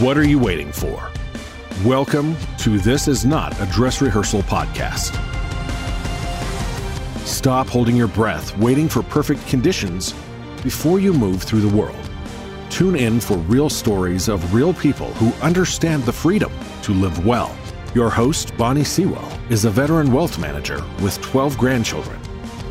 What are you waiting for? Welcome to This Is Not a Dress Rehearsal Podcast. Stop holding your breath, waiting for perfect conditions before you move through the world. Tune in for real stories of real people who understand the freedom to live well. Your host, Bonnie Sewell, is a veteran wealth manager with 12 grandchildren,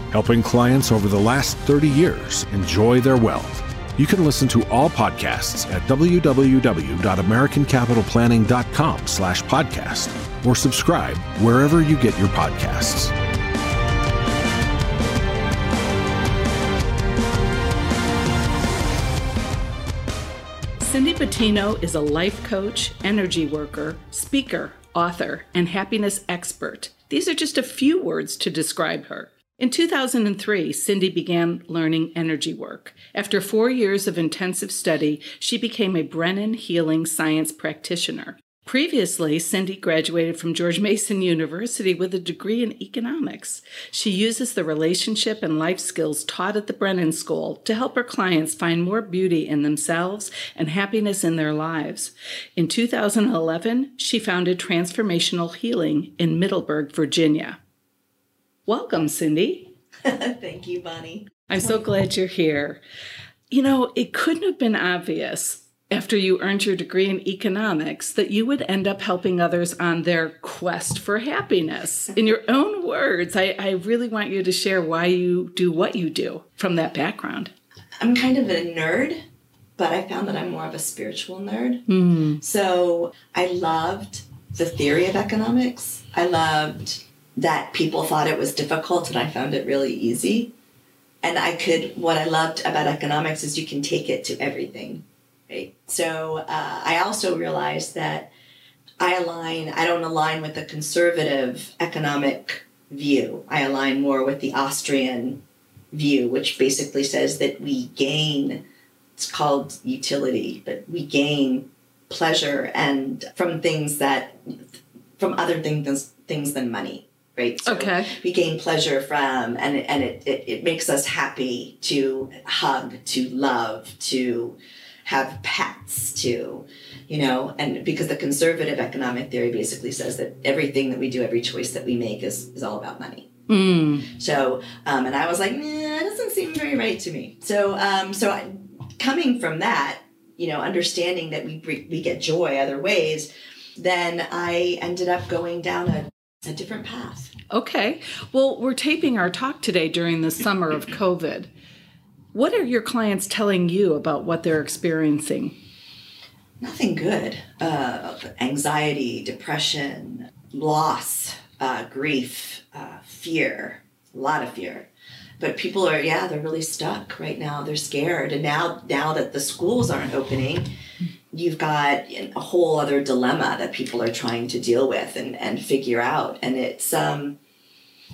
helping clients over the last 30 years enjoy their wealth. You can listen to all podcasts at www.americancapitalplanning.com slash podcast or subscribe wherever you get your podcasts. Cindy Bettino is a life coach, energy worker, speaker, author, and happiness expert. These are just a few words to describe her. In 2003, Cindy began learning energy work. After four years of intensive study, she became a Brennan Healing Science practitioner. Previously, Cindy graduated from George Mason University with a degree in economics. She uses the relationship and life skills taught at the Brennan School to help her clients find more beauty in themselves and happiness in their lives. In 2011, she founded Transformational Healing in Middleburg, Virginia. Welcome, Cindy. Thank you, Bonnie. I'm so glad you're here. You know, it couldn't have been obvious after you earned your degree in economics that you would end up helping others on their quest for happiness. In your own words, I, I really want you to share why you do what you do from that background. I'm kind of a nerd, but I found that I'm more of a spiritual nerd. Mm. So I loved the theory of economics. I loved that people thought it was difficult and I found it really easy. And I could, what I loved about economics is you can take it to everything right? So uh, I also realized that I align, I don't align with the conservative economic view. I align more with the Austrian view, which basically says that we gain, it's called utility, but we gain pleasure and from things that, from other things, things than money. Right? So okay. We gain pleasure from, and and it, it, it makes us happy to hug, to love, to have pets to, you know, and because the conservative economic theory basically says that everything that we do, every choice that we make is, is all about money. Mm. So, um, and I was like, nah, that doesn't seem very right to me. So, um, so I, coming from that, you know, understanding that we we get joy other ways, then I ended up going down a, a different path. Okay. Well, we're taping our talk today during the summer of COVID. What are your clients telling you about what they're experiencing? Nothing good. Uh, anxiety, depression, loss, uh, grief, uh, fear, a lot of fear. But people are, yeah, they're really stuck right now. They're scared. And now, now that the schools aren't opening, you've got a whole other dilemma that people are trying to deal with and, and figure out. And it's, um,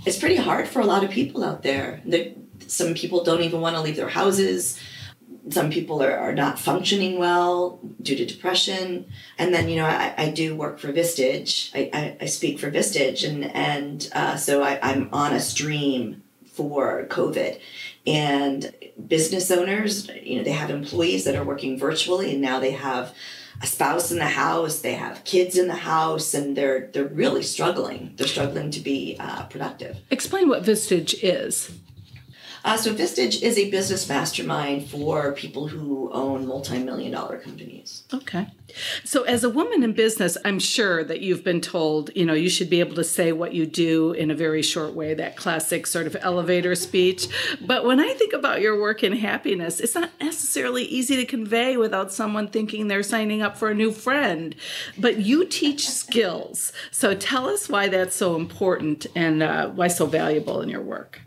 it's pretty hard for a lot of people out there. They're, some people don't even want to leave their houses. Some people are, are not functioning well due to depression. And then, you know, I, I do work for Vistage. I, I, I speak for Vistage. And, and uh, so I, I'm on a stream for COVID. And business owners, you know, they have employees that are working virtually and now they have a spouse in the house, they have kids in the house, and they're they're really struggling. They're struggling to be uh, productive. Explain what Vistage is. Uh, so Vistage is a business mastermind for people who own multi-million dollar companies. Okay. So as a woman in business, I'm sure that you've been told, you know, you should be able to say what you do in a very short way, that classic sort of elevator speech. But when I think about your work in happiness, it's not necessarily easy to convey without someone thinking they're signing up for a new friend. But you teach skills. So tell us why that's so important and uh, why so valuable in your work.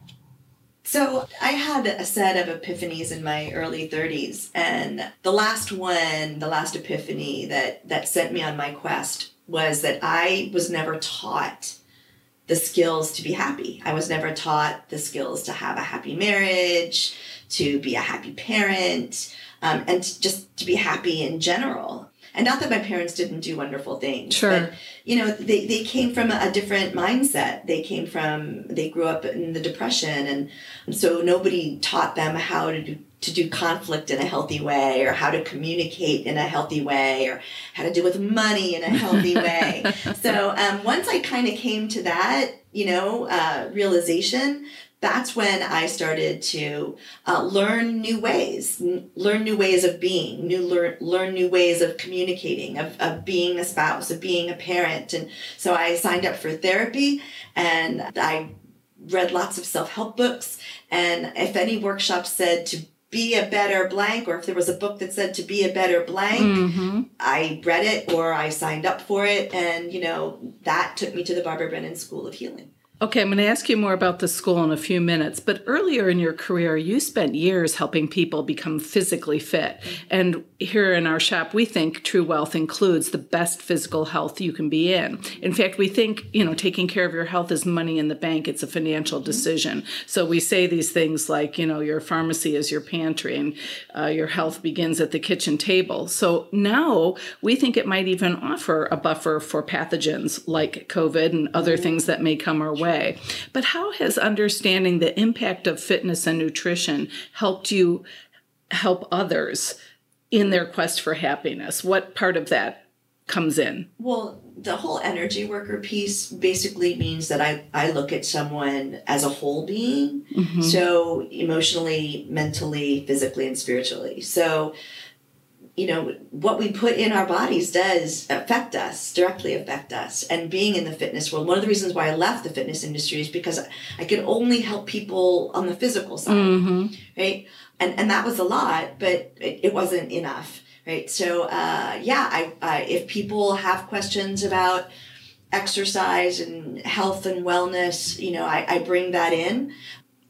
So I had a set of epiphanies in my early 30s, and the last one, the last epiphany that that sent me on my quest was that I was never taught the skills to be happy. I was never taught the skills to have a happy marriage, to be a happy parent, um, and just to be happy in general and not that my parents didn't do wonderful things sure. but, you know they, they came from a different mindset. They came from they grew up in the depression and so nobody taught them how to do to do conflict in a healthy way or how to communicate in a healthy way or how to deal with money in a healthy way. So um, once i kind of came to that you know uh, realization that's when I started to uh, learn new ways, n- learn new ways of being, new learn learn new ways of communicating, of, of being a spouse, of being a parent. And so I signed up for therapy and I read lots of self help books. And if any workshop said to be a better blank, or if there was a book that said to be a better blank, Mm-hmm. I read it or I signed up for it. And, you know, that took me to the Barbara Brennan School of Healing. Okay, I'm going to ask you more about the school in a few minutes, but earlier in your career, you spent years helping people become physically fit. And here in our shop, we think true wealth includes the best physical health you can be in. In fact, we think, you know, taking care of your health is money in the bank, it's a financial decision. So we say these things like, you know, your pharmacy is your pantry and uh, your health begins at the kitchen table. So now we think it might even offer a buffer for pathogens like COVID and other things that may come our way. But how has understanding the impact of fitness and nutrition helped you help others in their quest for happiness? What part of that comes in? Well, the whole energy worker piece basically means that I, I look at someone as a whole being. Mm-hmm. So, emotionally, mentally, physically, and spiritually. So, you know, what we put in our bodies does affect us, directly affect us. And being in the fitness world, one of the reasons why I left the fitness industry is because I could only help people on the physical side, right? And and that was a lot, but it, it wasn't enough, right? So uh, yeah, I, I if people have questions about exercise and health and wellness, you know, I, I bring that in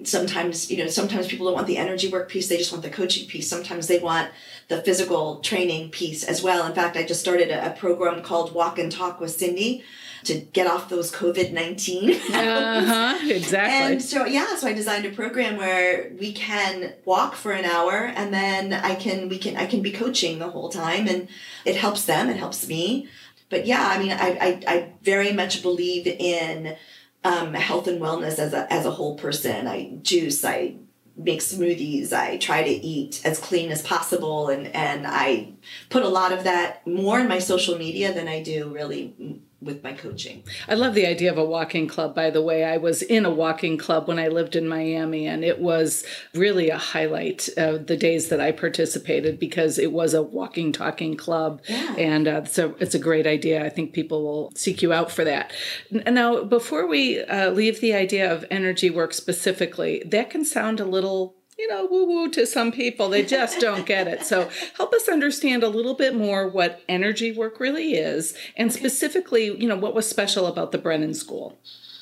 sometimes you know sometimes people don't want the energy work piece they just want the coaching piece sometimes they want the physical training piece as well in fact i just started a, a program called walk and talk with cindy to get off those covid-19 Uh-huh, exactly. and so yeah so i designed a program where we can walk for an hour and then i can we can i can be coaching the whole time and it helps them it helps me but yeah i mean i i, I very much believe in um, health and wellness as a as a whole person. I juice, I make smoothies, I try to eat as clean as possible, and and I put a lot of that more in my social media than I do really with my coaching. I love the idea of a walking club, by the way. I was in a walking club when I lived in Miami, and it was really a highlight of the days that I participated because it was a walking, talking club. Yeah. And uh, so it's a great idea. I think people will seek you out for that. Now, before we uh, leave the idea of energy work specifically, that can sound a little you know, woo woo to some people. They just don't get it. So help us understand a little bit more what energy work really is, and specifically, you know, what was special about the Brennan School.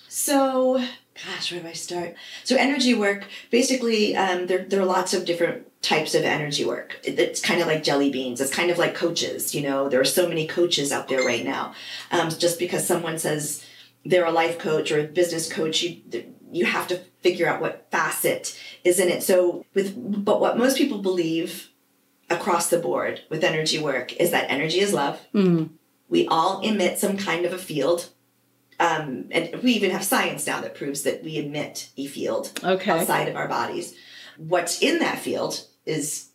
So, gosh, where do I start? So, energy work basically, um, there, there are lots of different types of energy work. It- It's kind of like jelly beans. It's kind of like coaches. You know, there are so many coaches out there right now. Um, just because someone says they're a life coach or a business coach, you you have to figure out what facet is in it. So, with but what most people believe across the board with energy work is that energy is love. We all emit some kind of a field um, and we even have science now that proves that we emit a field Okay. outside of our bodies. What's in that field is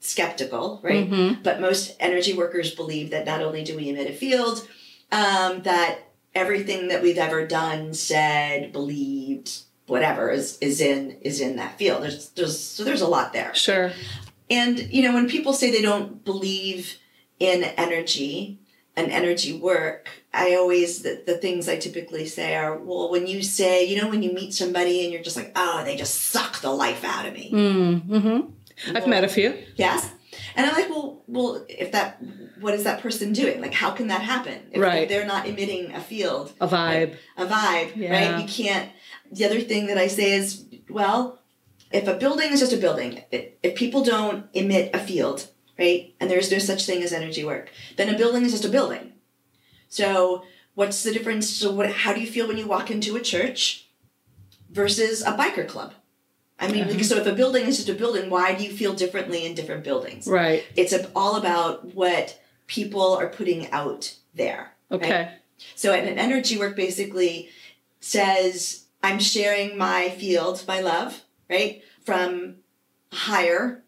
skeptical, right? But most energy workers believe that not only do we emit a field, um, that everything that we've ever done, said, believed, whatever is is in is in that field. There's there's so there's a lot there. Sure. And you know, when people say they don't believe in energy and energy work, I always the, the things I typically say are, well, when you say, you know, when you meet somebody and you're just like, oh, they just suck the life out of me. Mm-hmm. I've met a few. Yes. And I'm like, well, well, if that, what is that person doing? Like, how can that happen? If, Right. if they're not emitting a field, A vibe. a vibe, Yeah. right? You can't. The other thing that I say is, well, if a building is just a building, if, people don't emit a field, right, and there's no such thing as energy work, then a building is just a building. So, what's the difference? So, what? How do you feel when you walk into a church versus a biker club? I mean, Uh-huh. so if a building is just a building, why do you feel differently in different buildings? Right. It's a, all about what people are putting out there. right? Okay. So an energy work basically says I'm sharing my field, my love, right, from higher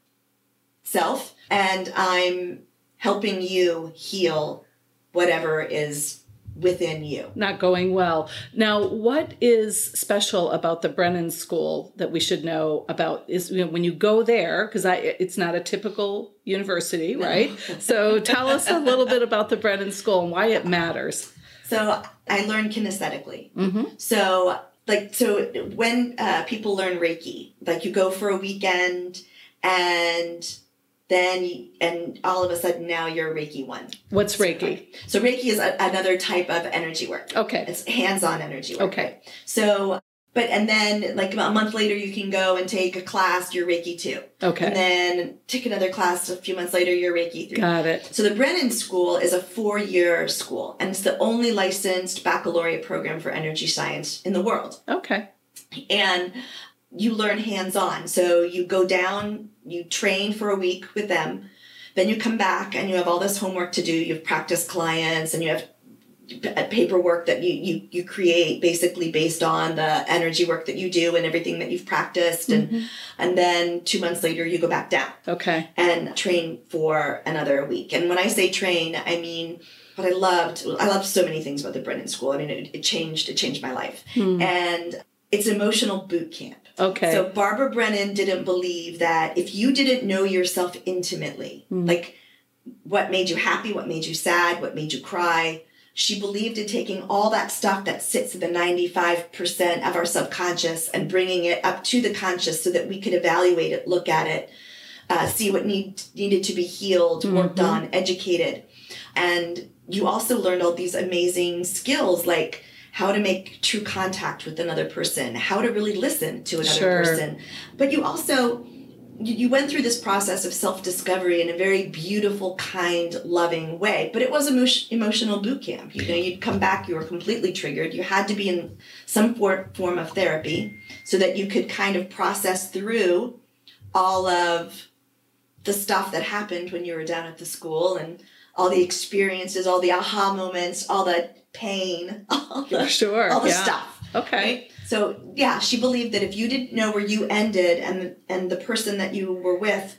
self and I'm helping you heal whatever is within you. Not going well. Now, what is special about the Brennan School that we should know about? Is you know, when you go there, because I it's not a typical university, right? so tell us a little bit about the Brennan School and why it matters. So I learned kinesthetically. Mm-hmm. So like so when uh, people learn Reiki, like you go for a weekend and then and all of a sudden now you're Reiki one. What's Reiki? So Reiki is a, another type of energy work. Okay. It's hands-on energy work. Okay. So but and then like a month later you can go and take a class you're Reiki two. Okay. And then take another class a few months later you're Reiki three. Got it. So the Brennan School is a four-year school and it's the only licensed baccalaureate program for energy science in the world. Okay. And you learn hands-on. So you go down, you train for a week with them, then you come back and you have all this homework to do. You've practiced clients and you have paperwork that you, you you create basically based on the energy work that you do and everything that you've practiced and mm-hmm. and then two months later you go back down okay and train for another week and when i say train i mean what i loved i loved so many things about the brennan school i mean it, it changed it changed my life hmm. and it's emotional boot camp Okay. So Barbara Brennan didn't believe that if you didn't know yourself intimately, mm. like what made you happy, what made you sad, what made you cry, she believed in taking all that stuff that sits in the 95% of our subconscious and bringing it up to the conscious so that we could evaluate it, look at it, uh, see what need, needed to be healed, mm-hmm. worked on, educated. And you also learned all these amazing skills like how to make true contact with another person, how to really listen to another sure. person. But you also you went through this process of self-discovery in a very beautiful, kind, loving way. But it was a emotional boot camp. You know, you'd come back, you were completely triggered. You had to be in some form of therapy so that you could kind of process through all of the stuff that happened when you were down at the school and all the experiences, all the aha moments, all the pain, all the, sure, all the yeah. stuff. Okay. Right? So yeah, she believed that if you didn't know where you ended and and the person that you were with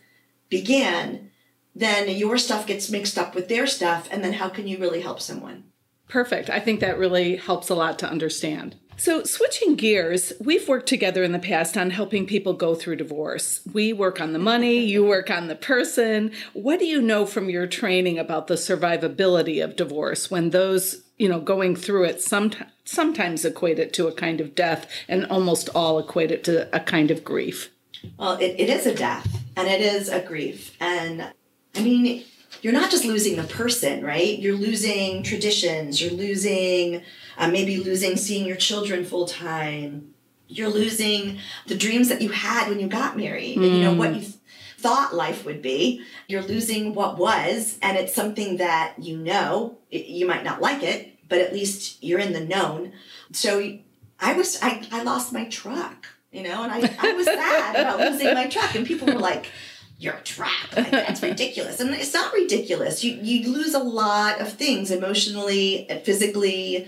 began, then your stuff gets mixed up with their stuff, and then how can you really help someone? Perfect. I think that really helps a lot to understand. So, switching gears, we've worked together in the past on helping people go through divorce. We work on the money, you work on the person. What do you know from your training about the survivability of divorce when those you know, going through it sometimes sometimes equate it to a kind of death and almost all equate it to a kind of grief. Well, it, it is a death and it is a grief. And I mean, you're not just losing the person, right? You're losing traditions, you're losing, uh, maybe losing seeing your children full time. You're losing the dreams that you had when you got married, mm. and you know what you thought life would be. You're losing what was, and it's something that you know. It, you might not like it, but at least you're in the known. So I was, I, I lost my truck, you know, and I, I was sad about losing my truck, and people were like, "Your truck, like, that's ridiculous," and it's not ridiculous. You you lose a lot of things emotionally, physically.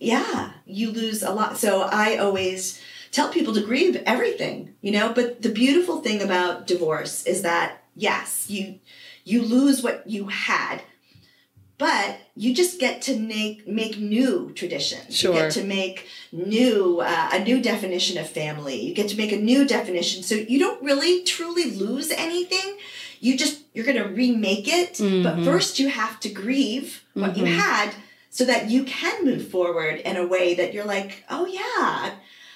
Yeah, you lose a lot. So I always tell people to grieve everything, you know, but the beautiful thing about divorce is that yes, you you lose what you had, but you just get to make make new traditions. Sure. You get to make new uh, a new definition of family. You get to make a new definition. So you don't really truly lose anything. You just you're going to remake it, mm-hmm. but first you have to grieve what mm-hmm. you had so that you can move forward in a way that you're like, "Oh yeah,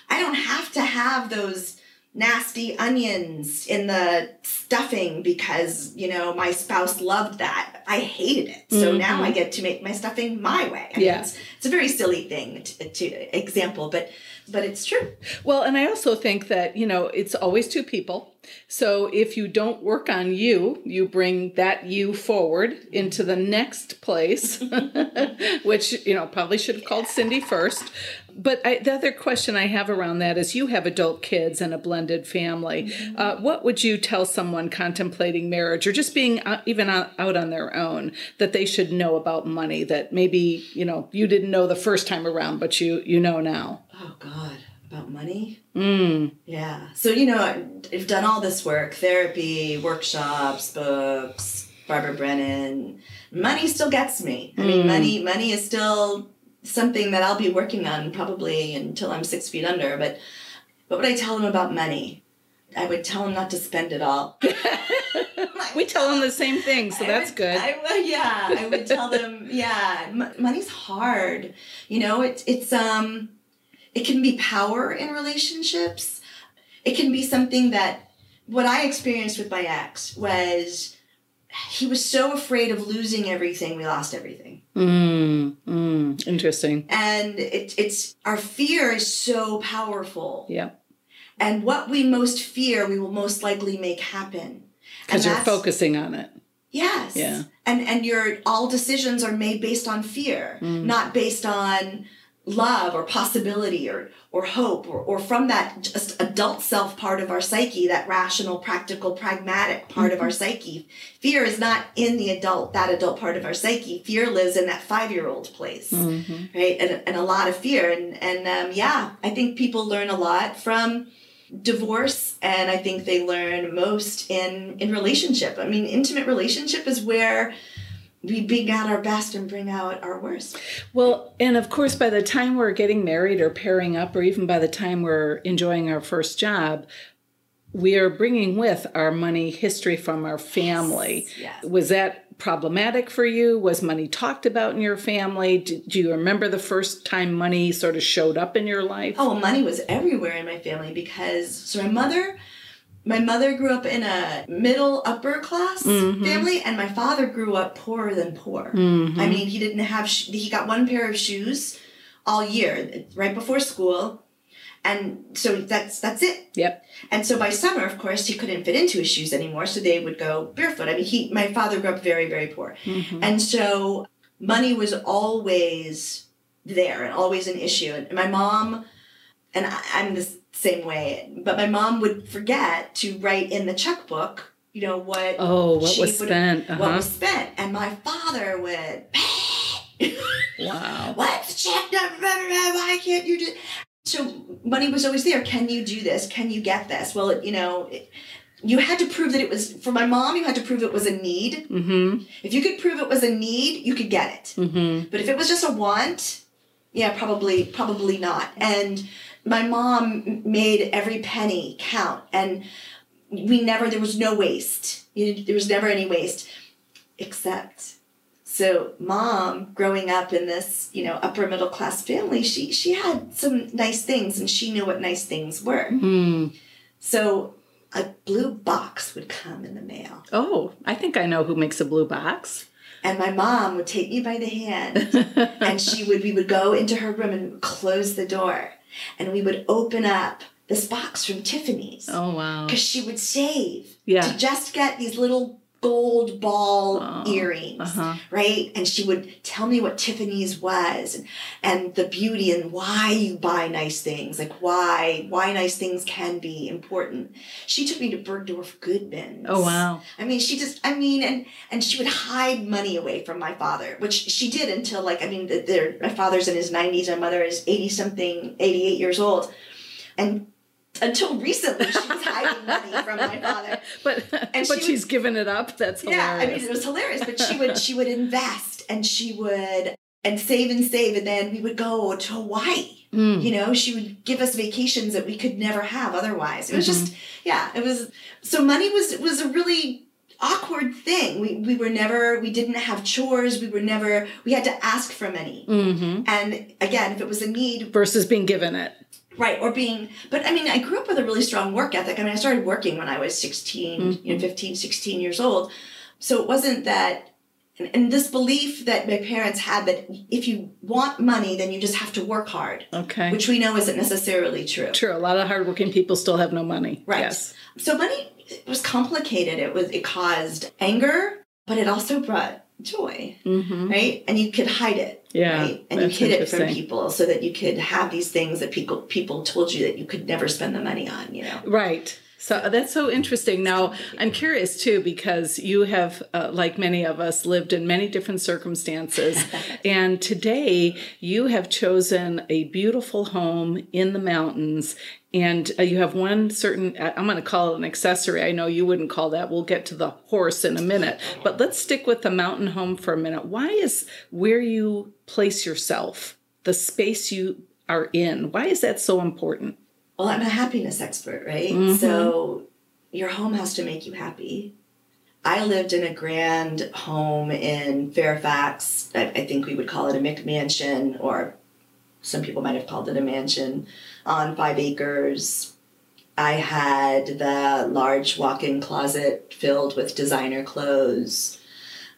I don't have to have those nasty onions in the stuffing because you know my spouse loved that i hated it so mm-hmm. now i get to make my stuffing my way I yeah. Mean, it's, it's, a very silly thing to, to example but but it's true well and i also think that you know it's always two people so if you don't work on you, you bring that you forward into the next place, which, you know, probably should have called Cindy first. But I, the other question I have around that is you have adult kids and a blended family. Mm-hmm. Uh, what would you tell someone contemplating marriage or just being out, even out on their own that they should know about money that maybe, you know, you didn't know the first time around, but you, you know now? Oh, God About money? Mm. Yeah. So, you know, I've done all this work therapy, workshops, books, Barbara Brennan. Money still gets me. I mean, money, money is still something that I'll be working on probably until I'm six feet under. But what would I tell them about money? I would tell them not to spend it all. We tell them the same thing, so I that's would- good. I, would- yeah, I would tell them, yeah, m- money's hard. You know, it, it's um, it can be power in relationships. It can be something that what I experienced with my ex was he was so afraid of losing everything, we lost everything. Mm, mm, interesting. And it, it's our fear is so powerful. Yeah. And what we most fear, we will most likely make happen. Because you're focusing on it. Yes. Yeah. And and your all decisions are made based on fear, Mm. not based on love or possibility or or hope or, or from that just adult self part of our psyche, that rational, practical, pragmatic part of our Mm-hmm. psyche. Fear is not in the adult, that adult part of our psyche. Fear lives in that five year old place. Mhm. Right. And, and a lot of fear. And and um, yeah, I think people learn a lot from divorce and i think they learn most in in relationship i mean intimate relationship is where we bring out our best and bring out our worst Well, and of course, by the time we're getting married or pairing up, or even by the time we're enjoying our first job, we are bringing with our money history from our family. yes. Was that problematic for you? Was money talked about in your family? Do, do you remember the first time money sort of showed up in your life? oh money was everywhere in my family because so my mother my mother grew up in a middle upper class Mhm. family and my father grew up poorer than poor Mhm. I mean, he didn't have, sh- he got one pair of shoes all year, right before school. And so that's that's it. Yep. And so by summer, of course, he couldn't fit into his shoes anymore, so they would go barefoot. I mean, he my father grew up very very poor, Mhm. and so money was always there and always an issue. And my mom, and I, I'm the same way, but my mom would forget to write in the checkbook, you know what Oh, what she was spent? Uh-huh. what was spent, and my father would. Wow. What's the check number? Why can't you do? So money was always there. Can you do this? Can you get this? Well, it, you know, it, you had to prove that it was for my mom. You had to prove it was a need. Mm-hmm. If you could prove it was a need, you could get it. Mm-hmm. But if it was just a want, yeah, probably probably not. And my mom made every penny count, and we never there was no waste. You, there was never any waste, except. So mom, growing up in this, you know, upper middle class family, she she had some nice things and she knew what nice things were. Mm. So a blue box would come in the mail. Oh, I think I know who makes a blue box. And my mom would take me by the hand and she would we would go into her room and close the door and we would open up this box from Tiffany's oh wow. because she would save Yeah. to just get these little gold ball Oh, earrings uh-huh. right and she would tell me what Tiffany's was and, and the beauty and why you buy nice things like why why nice things can be important she took me to Bergdorf Goodman's Oh wow. I mean, she just, I mean, and and she would hide money away from my father, which she did until like, I mean, my father's in his 90s, my mother is 80 something, 88 years old. And until recently, she was hiding money from my father. But And but she she's given it up. That's Yeah, I mean, it was hilarious, but she would, she would invest and she would, and save and save, and then we would go to Hawaii. Mm. You know, she would give us vacations that we could never have otherwise. It was just, yeah, it was. So money was was a really awkward thing. We we were never, we didn't have chores. We were never, we had to ask for money. hmm And again, if it was a need, Versus being given it. Right, or being, but I mean, I grew up with a really strong work ethic. I mean, I started working when I was 16, you know, 15, 16 years old. So it wasn't that, and, and this belief that my parents had that if you want money, then you just have to work hard, Okay. which we know isn't necessarily true. True. A lot of hardworking people still have no money. Right. Yes. So money was complicated. It was it caused anger, but it also brought joy, Mm-hmm. right? And you could hide it, Yeah. right? And you hid it from people so that you could have these things that people people told you that you could never spend the money on, you know. Right. So that's so interesting. Now, I'm curious too, because you have, uh, like many of us, lived in many different circumstances. and today you have chosen a beautiful home in the mountains. And uh, you have one certain, I'm going to call it an accessory. I know you wouldn't call that. We'll get to the horse in a minute. But let's stick with the mountain home for a minute. Why is where you place yourself, the space you are in, why is that so important? well, I'm a happiness expert, right? Mm-hmm. So your home has to make you happy. I lived in a grand home in Fairfax. I, I think we would call it a McMansion, or some people might have called it a mansion, on five acres. I had the large walk in closet filled with designer clothes.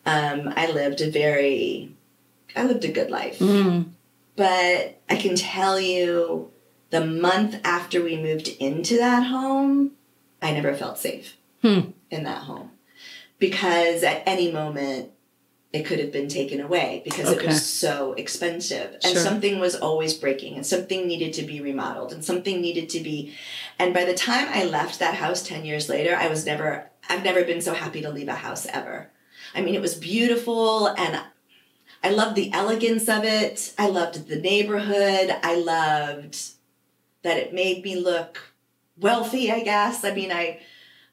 Um, I lived a very, I lived a good life. Mm. But I can tell you the month after we moved into that home, I never felt safe hmm. in that home because at any moment it could have been taken away because okay. it was so expensive and sure. something was always breaking and something needed to be remodeled and something needed to be and by the time I left that house 10 years later I was never I've never been so happy to leave a house ever. I mean it was beautiful and I loved the elegance of it. I loved the neighborhood. I loved that it made me look wealthy, I guess. I mean, I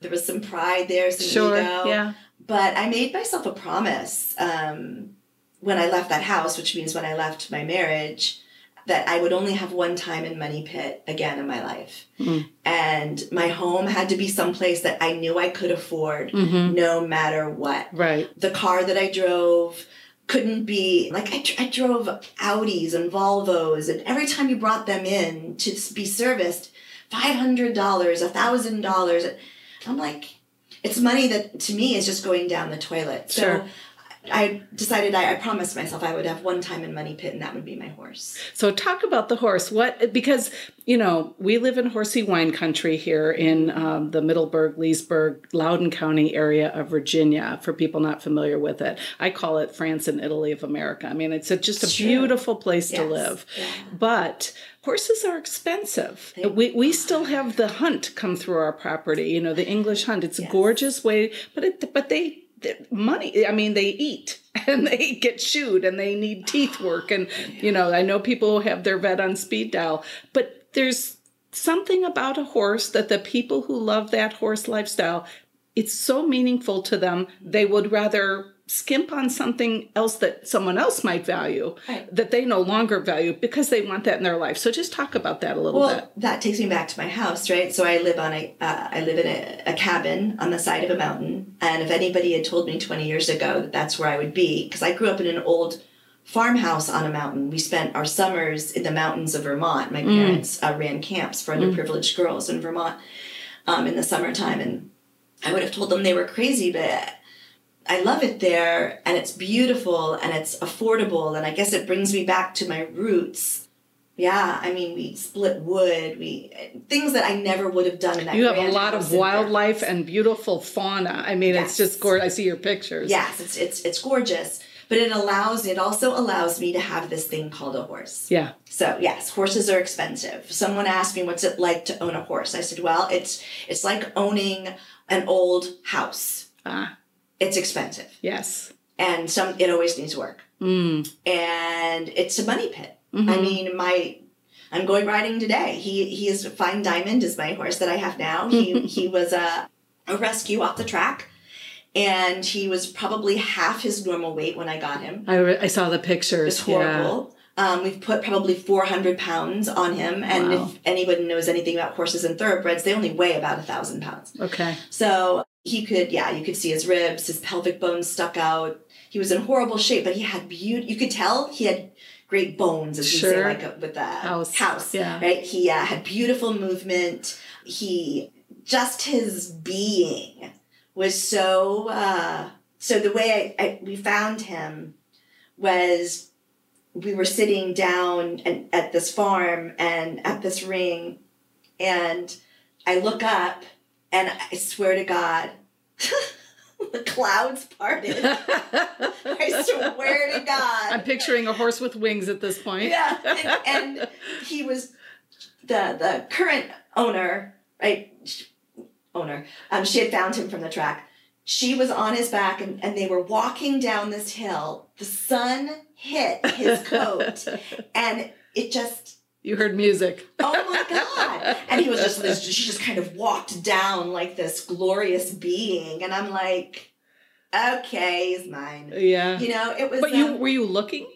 there was some pride there, some sure, ego. Yeah. But I made myself a promise um, when I left that house, which means when I left my marriage, that I would only have one time in Money Pit again in my life. Mm-hmm. And my home had to be someplace that I knew I could afford mm-hmm. no matter what. Right. The car that I drove, couldn't be like I, I drove Audis and Volvos, and every time you brought them in to be serviced, five hundred dollars, a thousand dollars. I'm like, it's money that to me is just going down the toilet. Sure. I decided I, I, promised myself I would have one time in Money Pit, and that would be my horse. So talk about the horse. What because you know we live in horsey wine country here in um, the Middleburg, Leesburg, Loudoun County area of Virginia. For people not familiar with it, I call it France and Italy of America. I mean, it's a, just a True. beautiful place yes. to live, yeah. but horses are expensive. we, we still have the hunt come through our property, you know, the English hunt. It's yes. a gorgeous way, but it, but they money i mean they eat and they get shoed and they need teeth work and you know i know people have their vet on speed dial but there's something about a horse that the people who love that horse lifestyle it's so meaningful to them. They would rather skimp on something else that someone else might value right. that they no longer value because they want that in their life. So just talk about that a little well, bit. That takes me back to my house, right? So I live on a uh, I live in a, a, cabin on the side of a mountain, and if anybody had told me 20 years ago that that's where I would be, because I grew up in an old farmhouse on a mountain. We spent our summers in the mountains of Vermont. My mm. parents mm. uh, ran camps for mm. underprivileged mm. girls in Vermont um, in the summertime, and I would have told them they were crazy, but I love it there and it's beautiful and it's affordable and I guess it brings me back to my roots. Yeah, I mean we split wood, we things that I never would have done in that. You have a lot of wildlife and beautiful fauna. I mean, yes. it's just gorgeous. I see your pictures. Yes, it's it's it's gorgeous. But it allows it also allows me to have this thing called a horse. Yeah. So yes, horses are expensive. Someone asked me what's it like to own a horse. I said, well, it's it's like owning an old house. Ah it's expensive. Yes. And some it always needs work. Mm. And it's a money pit. Mm-hmm. I mean, my I'm going riding today. He he is Fine Diamond is my horse that I have now. He he was a a rescue off the track. And he was probably half his normal weight when I got him. I, re- I saw the pictures. It's horrible. Yeah. Um, we've put probably 400 pounds on him. And wow. if anyone knows anything about horses and thoroughbreds, they only weigh about a thousand pounds. Okay. So he could, yeah, you could see his ribs, his pelvic bones stuck out. He was in horrible shape, but he had beauty. You could tell he had great bones, as sure. we say, like a, with the house. house yeah. Right? He uh, had beautiful movement. He just his being was so. Uh, so the way I, I, we found him was we were sitting down and, at this farm and at this ring, and I look up and I swear to God, the clouds parted. I swear to God. I'm picturing a horse with wings at this point. Yeah. And, and he was the the current owner, right? owner. Um, she had found him from the track. She was on his back and, and they were walking down this hill. The sun hit his coat and it just You heard music. oh my god and he was just this she just kind of walked down like this glorious being and i'm like okay he's mine Yeah. you know it was But you um, were you looking?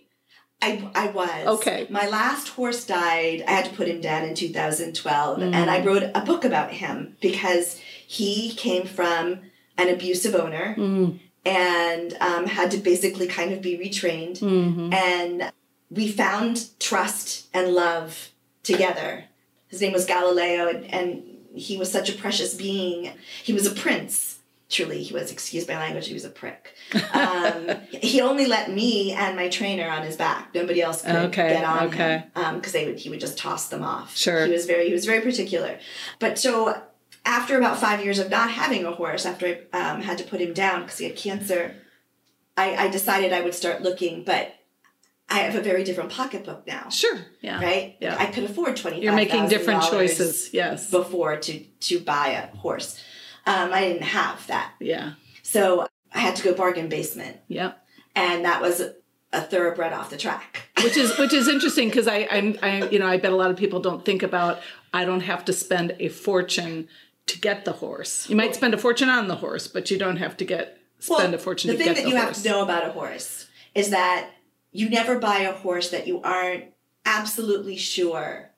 I, I was Okay. my last horse died i had to put him down in 2012 Mm. and i wrote a book about him because he came from an abusive owner Mm. and um, had to basically kind of be retrained hmm and we found trust and love together. His name was Galileo, and, and he was such a precious being. He was a prince. Truly, he was, excuse my language, he was a prick. Um, he only let me and my trainer on his back. Nobody else could Okay, get on okay. him because would he would just toss them off. Sure. He was very he was very particular. But so after about five years of not having a horse, after I um, had to put him down because he had cancer, I, I decided I would start looking. But I have a very different pocketbook now, Sure. Yeah. right? Yeah. I could afford twenty. You're making different choices. Yes. before to to buy a horse. Um, I didn't have that, Yeah. so I had to go bargain basement, Yep. and that was a thoroughbred off the track. which is which is interesting because I I'm I you know I bet a lot of people don't think about I don't have to spend a fortune to get the horse. You might spend a fortune on the horse, but you don't have to get spend a fortune the to thing get that the you horse. have to know about a horse is that you never buy a horse that you aren't absolutely sure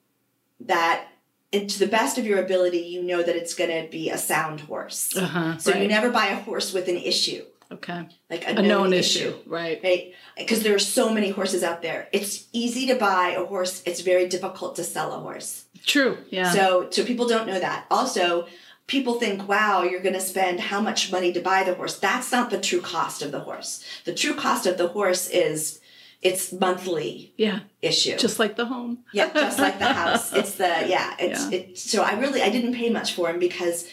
that and to the best of your ability you know that it's going to be a sound horse uh-huh, so you never buy a horse with an issue okay like a, a known issue, right? right because there are so many horses out there it's easy to buy a horse it's very difficult to sell a horse True. Yeah. so, so people don't know that. Also, people think, wow, you're going to spend how much money to buy the horse. That's not the true cost of the horse. The true cost of the horse is its monthly yeah. issue. Just like the home. yeah, just like the house. It's the yeah. It's Yeah. it. So I really I didn't pay much for him because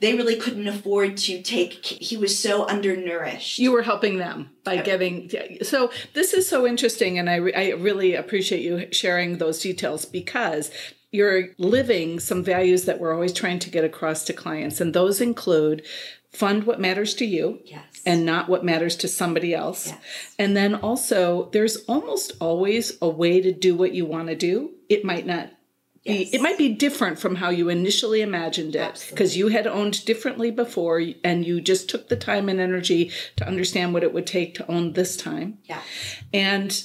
they really couldn't afford to take. He was so undernourished. You were helping them by giving. So this is so interesting, and I re- I really appreciate you sharing those details because you're living some values that we're always trying to get across to clients, and those include fund what matters to you. yes. and not what matters to somebody else. Yes. And then also, there's almost always a way to do what you want to do. It might not be, Yes. it might be different from how you initially imagined it because you had owned differently before and you just took the time and energy to understand what it would take to own this time. yeah. And,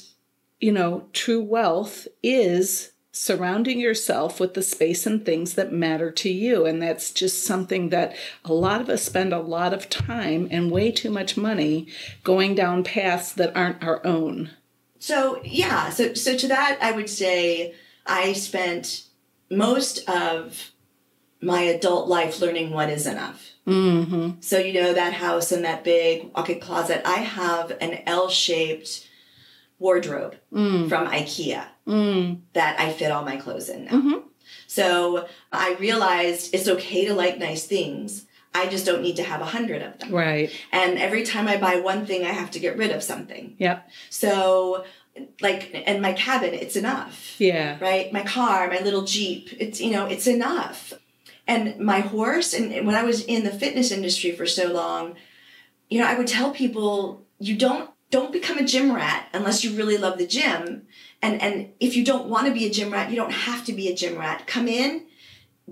you know, true wealth is surrounding yourself with the space and things that matter to you. And that's just something that a lot of us spend a lot of time and way too much money going down paths that aren't our own. So yeah, so so to that I would say I spent most of my adult life learning what is enough. Mm-hmm. So you know that house and that big walk-in closet. I have an L-shaped wardrobe Mm. from IKEA Mm. that I fit all my clothes in now. Mhm. So I realized it's okay to like nice things. I just don't need to have a hundred of them. Right. And every time I buy one thing, I have to get rid of something. Yep. So, like, and my cabin, it's enough Yeah. right? My car, my little Jeep, it's, you know, it's enough. And my horse, and when I was in the fitness industry for so long, you know, I would tell people, you don't, don't become a gym rat unless you really love the gym. And, and if you don't want to be a gym rat, you don't have to be a gym rat. Come in,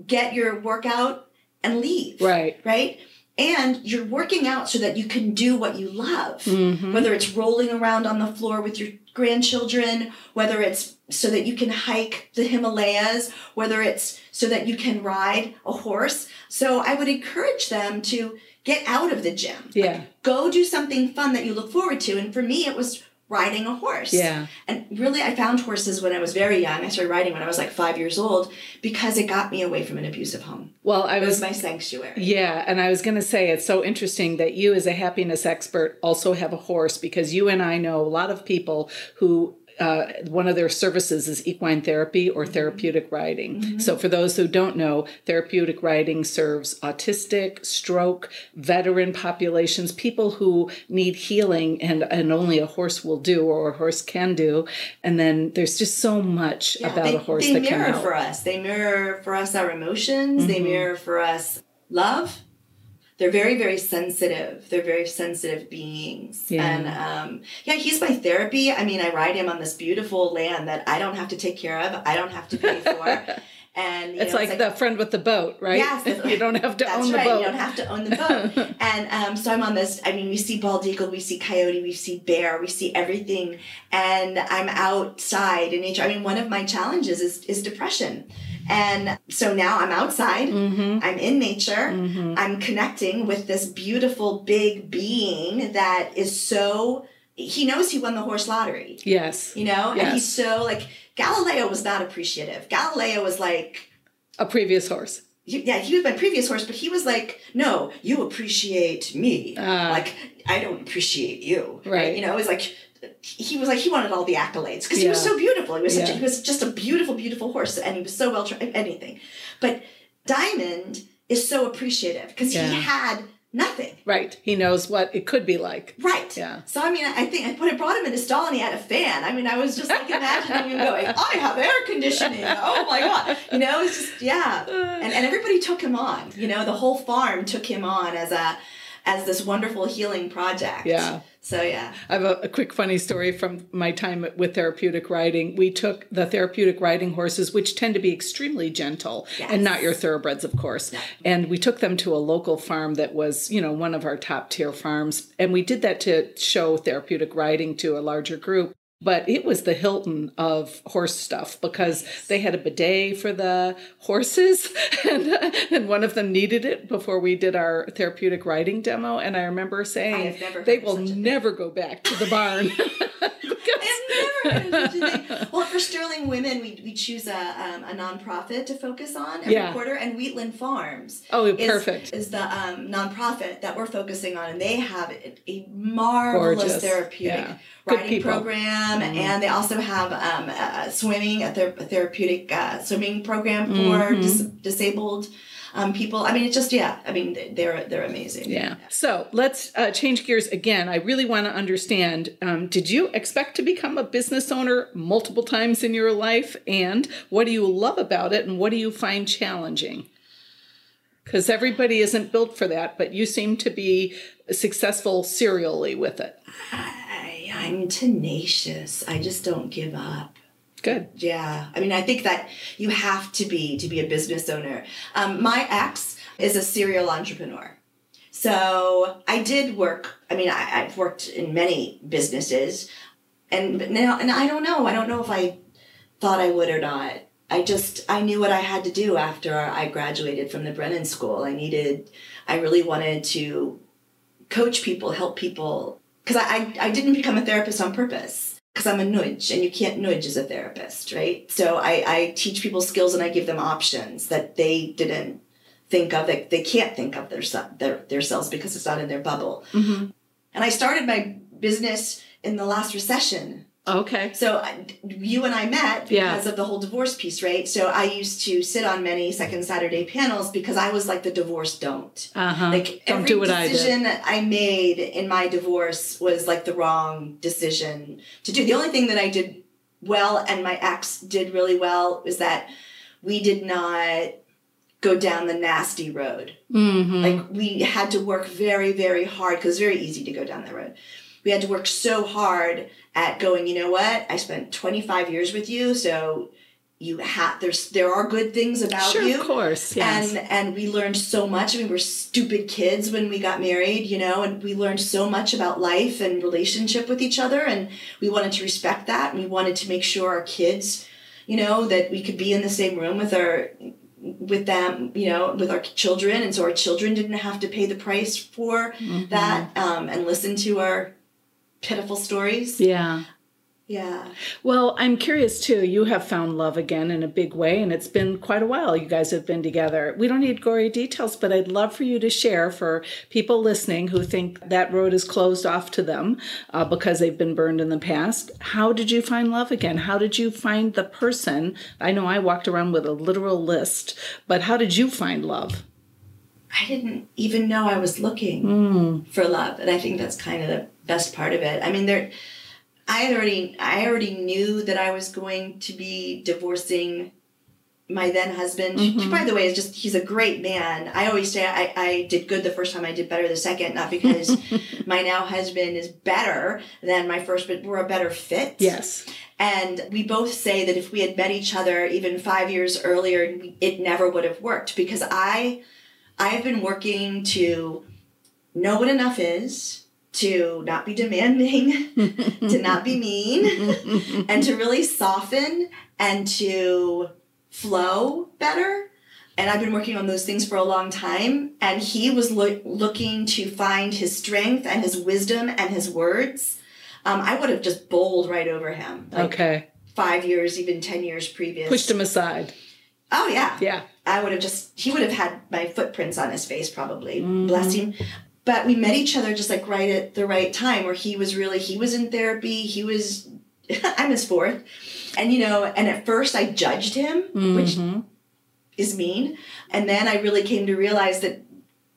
get your workout, and leave. Right. Right? And you're working out so that you can do what you love Mhm. whether it's rolling around on the floor with your grandchildren, whether it's so that you can hike the Himalayas, whether it's so that you can ride a horse. So I would encourage them to get out of the gym. Yeah. Go do something fun that you look forward to. And for me, it was riding a horse. Yeah. And really, I found horses when I was very young. I started riding when I was like five years old because it got me away from an abusive home. Well, I It was was my sanctuary. Yeah, and I was going to say it's so interesting that you, as a happiness expert, also have a horse because you and I know a lot of people who. Uh, one of their services is equine therapy or therapeutic riding. So, for those who don't know, therapeutic riding serves autistic, stroke, veteran populations, people who need healing, and, and only a horse will do or a horse can do. And then there's just so much Yeah, about they, a horse they that can mirror. Mm-hmm. for us. They mirror for us our emotions. They mirror for us love. They're very, very sensitive. They're very sensitive beings. Yeah. And um, yeah, he's my therapy. I mean, I ride him on this beautiful land that I don't have to take care of, I don't have to pay for. And It's know, like, the friend with the boat, right? Yes, you don't have to own the boat. That's right. boat. You don't have to own the boat. and um, so I'm on this. I mean, we see bald eagle, we see coyote, we see bear, we see everything, and I'm outside in nature. I mean, one of my challenges is is depression. And so now I'm outside, Mm-hmm. I'm in nature, I'm connecting with this beautiful big being that is so, he knows he won the horse lottery yes. you know and he's so like galileo was not appreciative galileo was like A previous horse. yeah he was my previous horse but he was like no you appreciate me Ah. like i don't appreciate you Right. you know it was like he was like he wanted all the accolades because he was so beautiful he was such a, he was just a beautiful beautiful horse and he was so well trained anything but diamond is so appreciative because Yeah. he had nothing Right. He knows what it could be like. Right. Yeah. So I mean, I think when I brought him in his stall and he had a fan, I mean, I was just like imagining him going, "I have air conditioning." Oh my god! You know, it's just yeah. And and everybody took him on. You know, the whole farm took him on as a as this wonderful healing project. Yeah. So yeah. I have a, a quick funny story from my time with therapeutic riding. We took the therapeutic riding horses, which tend to be extremely gentle and not your thoroughbreds, of course. And we took them to a local farm that was, you know, one of our top tier farms. And we did that to show therapeutic riding to a larger group. But it was the Hilton of horse stuff because they had a bidet for the horses, and, and one of them needed it before we did our therapeutic riding demo. And I remember saying, never they will such a thing." never go back to the barn. I've never heard of such a thing. Well, for Sterling Women, we, we choose a, um, a nonprofit to focus on every Yeah. quarter, and Wheatland Farms. Oh, is, perfect. Is the um, nonprofit that we're focusing on, and they have a, a marvelous Gorgeous. therapeutic Yeah. Riding people. Mm-hmm. and they also have um, a swimming, a, ther- a therapeutic uh, swimming program for Mm-hmm. dis- disabled um, people. I mean, it's just yeah. I mean, they're they're amazing. Yeah. So let's uh, change gears again. I really want to understand um, did you expect to become a business owner multiple times in your life? And what do you love about it? And what do you find challenging? Because everybody isn't built for that, but you seem to be successful serially with it. I'm tenacious. I just don't give up. Good. Yeah, I mean, I think that you have to be to be a business owner. Um, my ex is a serial entrepreneur, so I did work. I mean, I, I've worked in many businesses, and but now, and I don't know. I don't know if I thought I would or not. I just I knew what I had to do after I graduated from the Brennan School. I needed. I really wanted to coach people, help people, because I, I I didn't become a therapist on purpose because I'm a nudge and you can't nudge as a therapist, right? So I, I teach people skills and I give them options that they didn't think of, that they can't think of their, their, their selves because it's not in their bubble. Mm-hmm. And I started my business in the last recession. Okay. So I, you and I met Yeah. because of the whole divorce piece, right? So I used to sit on many second Saturday panels because I was like the divorce don't. Uh huh. Like Don't every do what I decision I made in my divorce was like the wrong decision to do. The only thing that I did well and my ex did really well was that we did not go down the nasty road. Mm-hmm. Like we had to work very, very hard because it's very easy to go down that road. We had to work so hard at going, you know what? I spent 25 years with you, so you have there's there are good things about Sure, you of course. Yes. and and we learned so much. I mean, we were stupid kids when we got married, you know, and we learned so much about life and relationship with each other, and we wanted to respect that, and we wanted to make sure our kids, you know, that we could be in the same room with our with them, you know, with our children, and so our children didn't have to pay the price for that um, and listen to our pitiful stories. yeah. Yeah. Well, I'm curious too. You have found love again in a big way, and it's been quite a while you guys have been together. We don't need gory details, but I'd love for you to share for people listening who think that road is closed off to them uh, because they've been burned in the past. How did you find love again? How did you find the person? I know I walked around with a literal list, but how did you find love? I didn't even know I was looking for love, and I think that's kind of the best part of it. I mean, there, I had already, I already knew that I was going to be divorcing my then husband. He, mm-hmm. by the way, is just he's a great man. I always say I, I did good the first time, I did better the second, not because my now husband is better than my first, but we're a better fit. Yes. And we both say that if we had met each other even five years earlier, it never would have worked because I, I have been working to know what enough is, to not be demanding, to not be mean, and to really soften and to flow better. And I've been working on those things for a long time. And he was lo- looking to find his strength and his wisdom and his words. Um, I would have just bowled right over him. Like okay. Five years, even 10 years previous. Pushed him aside. Oh, yeah. Yeah. I would have just, he would have had my footprints on his face probably. Bless him. But we met each other just like right at the right time where he was really, he was in therapy. He was, I'm his fourth. And, you know, and at first I judged him, which mm-hmm. is mean. And then I really came to realize that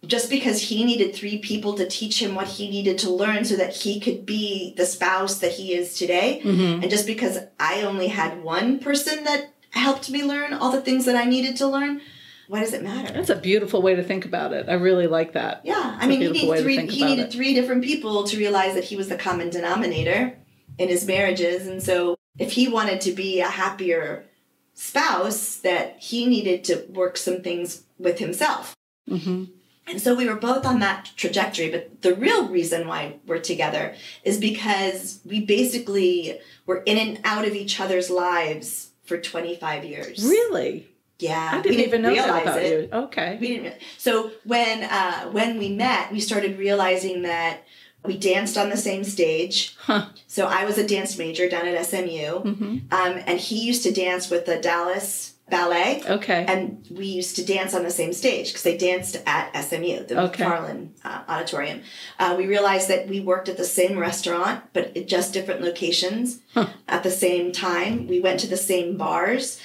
just because he needed three people to teach him what he needed to learn so that he could be the spouse that he is today, mm-hmm. and just because I only had one person that helped me learn all the things that I needed to learn, why does it matter? That's a beautiful way to think about it. I really like that. Yeah, I mean, he needed three. He needed it. three different people to realize that he was the common denominator in his marriages, and so if he wanted to be a happier spouse, that he needed to work some things with himself. Mm-hmm. And so we were both on that trajectory. But the real reason why we're together is because we basically were in and out of each other's lives for 25 years. Really? Yeah. I we didn't even know that about it. you. Okay. We didn't. So when uh, when we met, we started realizing that we danced on the same stage. Huh. So I was a dance major down at SMU, Mm-hmm. um, and he used to dance with the Dallas Ballet. Okay. And we used to dance on the same stage because they danced at SMU, the Okay. McFarlin uh, Auditorium. Uh, we realized that we worked at the same restaurant, but at just different locations Huh. at the same time. We went to the same bars.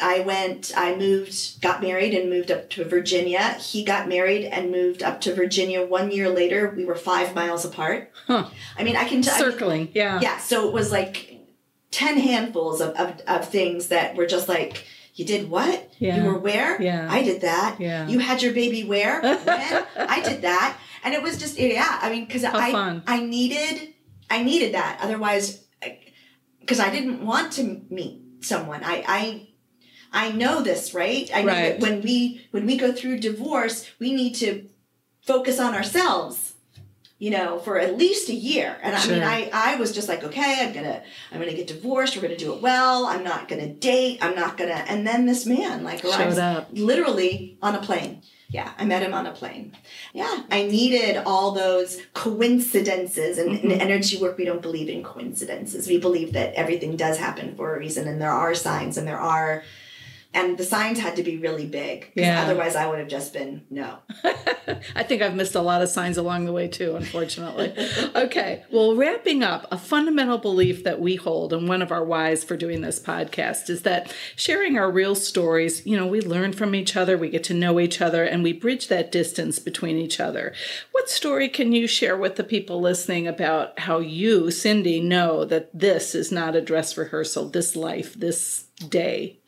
I went, I moved, got married and moved up to Virginia. He got married and moved up to Virginia. One year later, we were five miles apart. Huh. I mean, I can tell. Circling. Yeah. Yeah, so it was like 10 handfuls of, of, of things that were just like, you did what? Yeah. You were where? Yeah. I did that. Yeah. You had your baby where? When? I did that. And it was just, yeah, I mean, because I, fun. I needed, I needed that. Otherwise, because I didn't want to meet someone. I, I, I know this, right? I know Right. that when we when we go through divorce, we need to focus on ourselves you know, for at least a year. And I mean, I, I was just like, okay, I'm gonna, I'm gonna get divorced. We're gonna do it well. I'm not gonna date. I'm not gonna. And then this man like arrives Showed up. literally on a plane. Yeah, I met him on a plane. Yeah, I needed all those coincidences. And Mm-hmm. in energy work, we don't believe in coincidences. We believe that everything does happen for a reason, and there are signs, and there are. And the signs had to be really big. Yeah. Otherwise, I would have just been no. I think I've missed a lot of signs along the way too, unfortunately. okay. Well, wrapping up, a fundamental belief that we hold and one of our whys for doing this podcast is that sharing our real stories, you know, we learn from each other, we get to know each other, and we bridge that distance between each other. What story can you share with the people listening about how you, Cindy, know that this is not a dress rehearsal, this life, this day?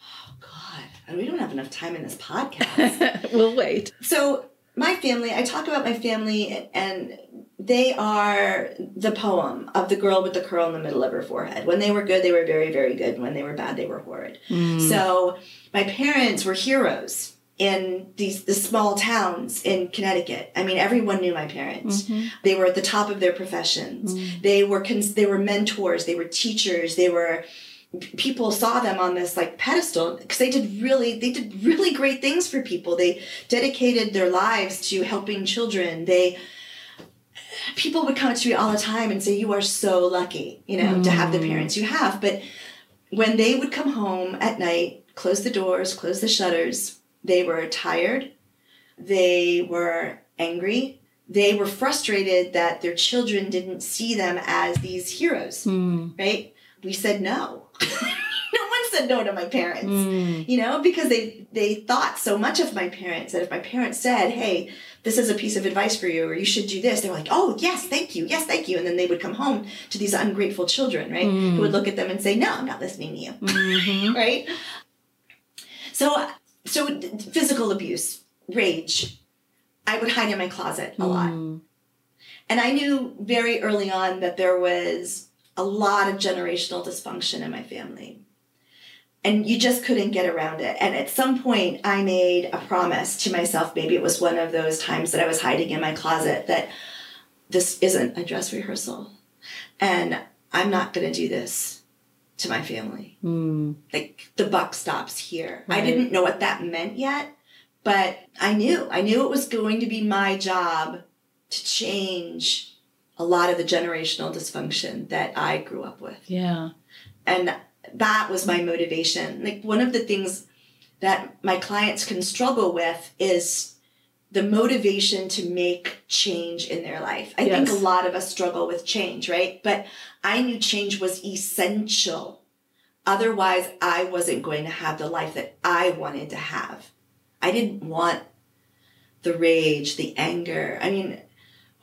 We don't have enough time in this podcast. we'll wait. So my family, I talk about my family, and they are the poem of the girl with the curl in the middle of her forehead. When they were good, they were very, very good. When they were bad, they were horrid. Mm. So my parents were heroes in these the small towns in Connecticut. I mean, everyone knew my parents. Mm-hmm. They were at the top of their professions. Mm. They were cons- they were mentors. They were teachers. They were people saw them on this like pedestal because they did really they did really great things for people. They dedicated their lives to helping children. They people would come to me all the time and say you are so lucky you know to have the parents you have. But when they would come home at night close the doors close the shutters they were tired. They were angry. They were frustrated that their children didn't see them as these heroes hmm. right? We said no no one said no to my parents hmm. you know because they they thought so much of my parents that if my parents said hey this is a piece of advice for you or you should do this they were like oh yes thank you yes thank you and then they would come home to these ungrateful children right who would hmm. look at them and say no i'm not listening to you mm-hmm. right So, so physical abuse, rage, I would hide in my closet a lot. Mm. And I knew very early on that there was a lot of generational dysfunction in my family. And you just couldn't get around it. And at some point, I made a promise to myself. Maybe it was one of those times that I was hiding in my closet that this isn't a dress rehearsal. And I'm not going to do this to my family. Mm. Like the buck stops here. I didn't know what that meant yet, but I knew. I knew it was going to be my job to change a lot of the generational dysfunction that I grew up with. Yeah. And that was my motivation. Like one of the things that my clients can struggle with is the motivation to make change in their life. I think a lot of us struggle with change, right? But I knew change was essential. Otherwise, I wasn't going to have the life that I wanted to have. I didn't want the rage, the anger. I mean,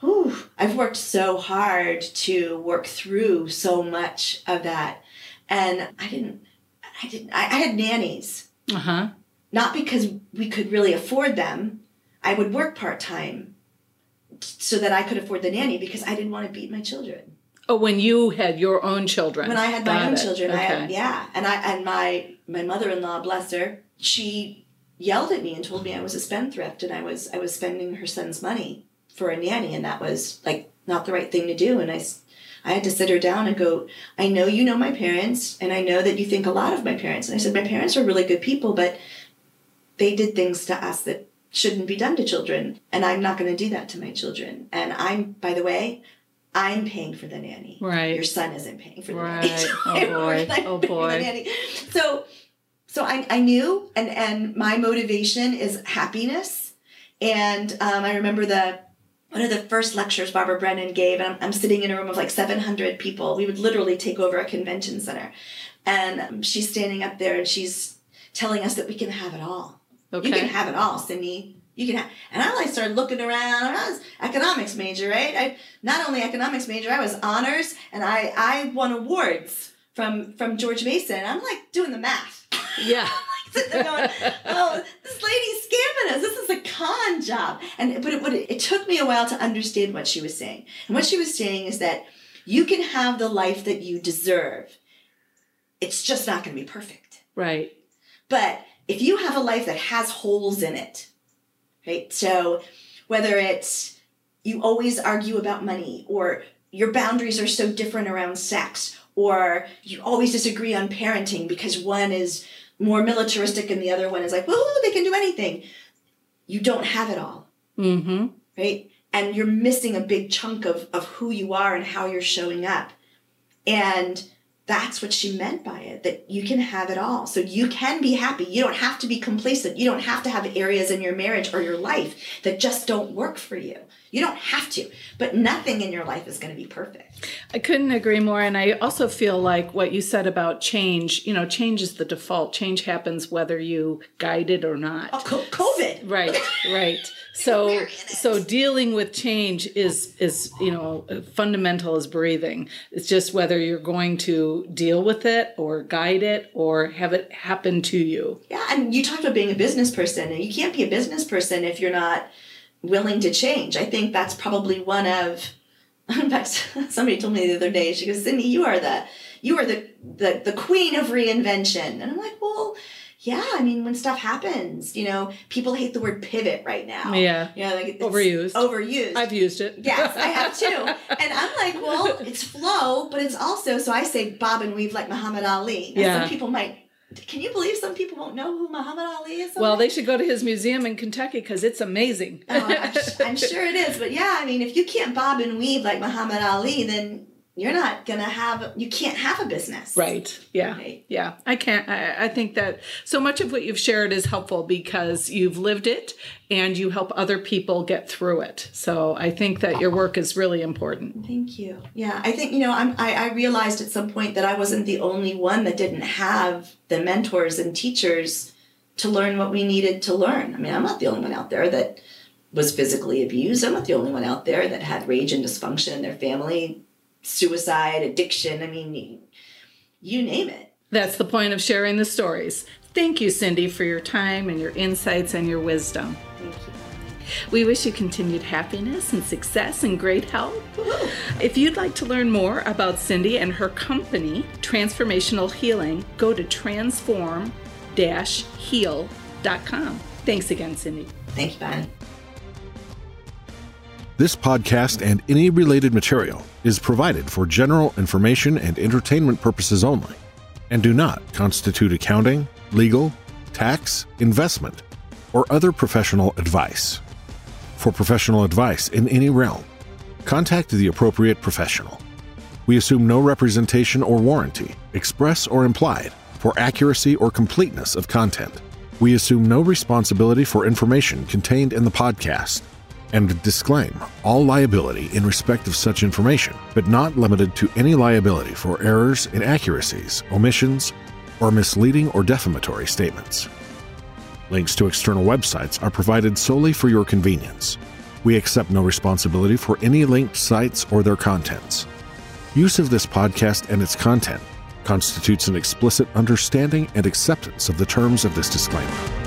whew, I've worked so hard to work through so much of that. And I didn't, I didn't, I, I had nannies, Uh huh. not because we could really afford them. I would work part time so that I could afford the nanny because I didn't want to beat my children. Oh, when you had your own children. When I had my Got own it. children, I had, yeah. And I, and my, my mother-in-law, bless her, she yelled at me and told me I was a spendthrift and I was, I was spending her son's money for a nanny. And that was like not the right thing to do. And i i had to sit her down and go, I know you know my parents and I know that you think a lot of my parents. And I said, my parents are really good people, but they did things to us that shouldn't be done to children. And I'm not going to do that to my children. And I'm, by the way, I'm paying for the nanny. Right. Your son isn't paying for the Right. nanny. Oh, I'm boy. Oh, for the boy. nanny. So, so I, I knew, and and my motivation is happiness. And um, I remember the one of the first lectures Barbara Brennan gave, and I'm, I'm sitting in a room of like 700 people. We would literally take over a convention center, and um, she's standing up there and she's telling us that we can have it all. Okay. You can have it all, Cindy. You can have, and I like started looking around. I was economics major, right? I not only economics major, I was honors, and I I won awards from from George Mason. I'm like doing the math. yeah. Sitting there going, oh, this lady's scamming us. This is a con job. And but it, but it, it took me a while to understand what she was saying. And what she was saying is that you can have the life that you deserve. It's just not going to be perfect. Right. But if you have a life that has holes in it, right? So whether it's you always argue about money or your boundaries are so different around sex or you always disagree on parenting because one is more militaristic and the other one is like, well, they can do anything. You don't have it all, Mm-hmm. right? And you're missing a big chunk of, of who you are and how you're showing up. And that's what she meant by it that you can have it all. So you can be happy. You don't have to be complacent. You don't have to have areas in your marriage or your life that just don't work for you. You don't have to. But nothing in your life is going to be perfect. I couldn't agree more. And I also feel like what you said about change, you know, change is the default. Change happens whether you guide it or not. Oh, COVID. Right, right. So We're in it. so dealing with change is is you know fundamental as breathing. It's just whether you're going to deal with it or guide it or have it happen to you. Yeah, and you talked about being a business person, and you can't be a business person if you're not willing to change. I think that's probably one of. In fact, somebody told me the other day. She goes, "Cindy, you are the you are the the the queen of reinvention," and I'm like, "Well." Yeah, I mean, when stuff happens, you know, people hate the word pivot right now. Yeah. Yeah, like it's Overused. Overused. I've used it. Yes, I have too. And I'm like, well, it's flow, but it's also so I say bob and weave like Muhammad Ali. Now, Yeah. Some people might. Can you believe some people won't know who Muhammad Ali is? Well, they should go to his museum in Kentucky because it's amazing. Oh, I'm, I'm sure it is, but yeah, I mean, if you can't bob and weave like Muhammad Ali, then you're not gonna have. You can't have a business. Right. Yeah. Right. Yeah. I can't. I, I think that so much of what you've shared is helpful because you've lived it and you help other people get through it. So I think that your work is really important. Thank you. Yeah, I think you know I'm, I I realized at some point that I wasn't the only one that didn't have the mentors and teachers to learn what we needed to learn. I mean, I'm not the only one out there that was physically abused. I'm not the only one out there that had rage and dysfunction in their family, suicide, addiction. I mean, you, name it. That's the point of sharing the stories. Thank you, Cindy, for your time and your insights and your wisdom. Thank you. We wish you continued happiness and success and great health. If you'd like to learn more about Cindy and her company, Transformational Healing, go to transform heal.com. Thanks again, Cindy. Thank you, Bonnie. This podcast and any related material is provided for general information and entertainment purposes only and do not constitute accounting, legal, tax, investment, or other professional advice. For professional advice in any realm, contact the appropriate professional. We assume no representation or warranty, express or implied, for accuracy or completeness of content. We assume no responsibility for information contained in the podcast and disclaim all liability in respect of such information, but not limited to any liability for errors, inaccuracies, omissions, or misleading or defamatory statements. Links to external websites are provided solely for your convenience. We accept no responsibility for any linked sites or their contents. Use of this podcast and its content constitutes an explicit understanding and acceptance of the terms of this disclaimer.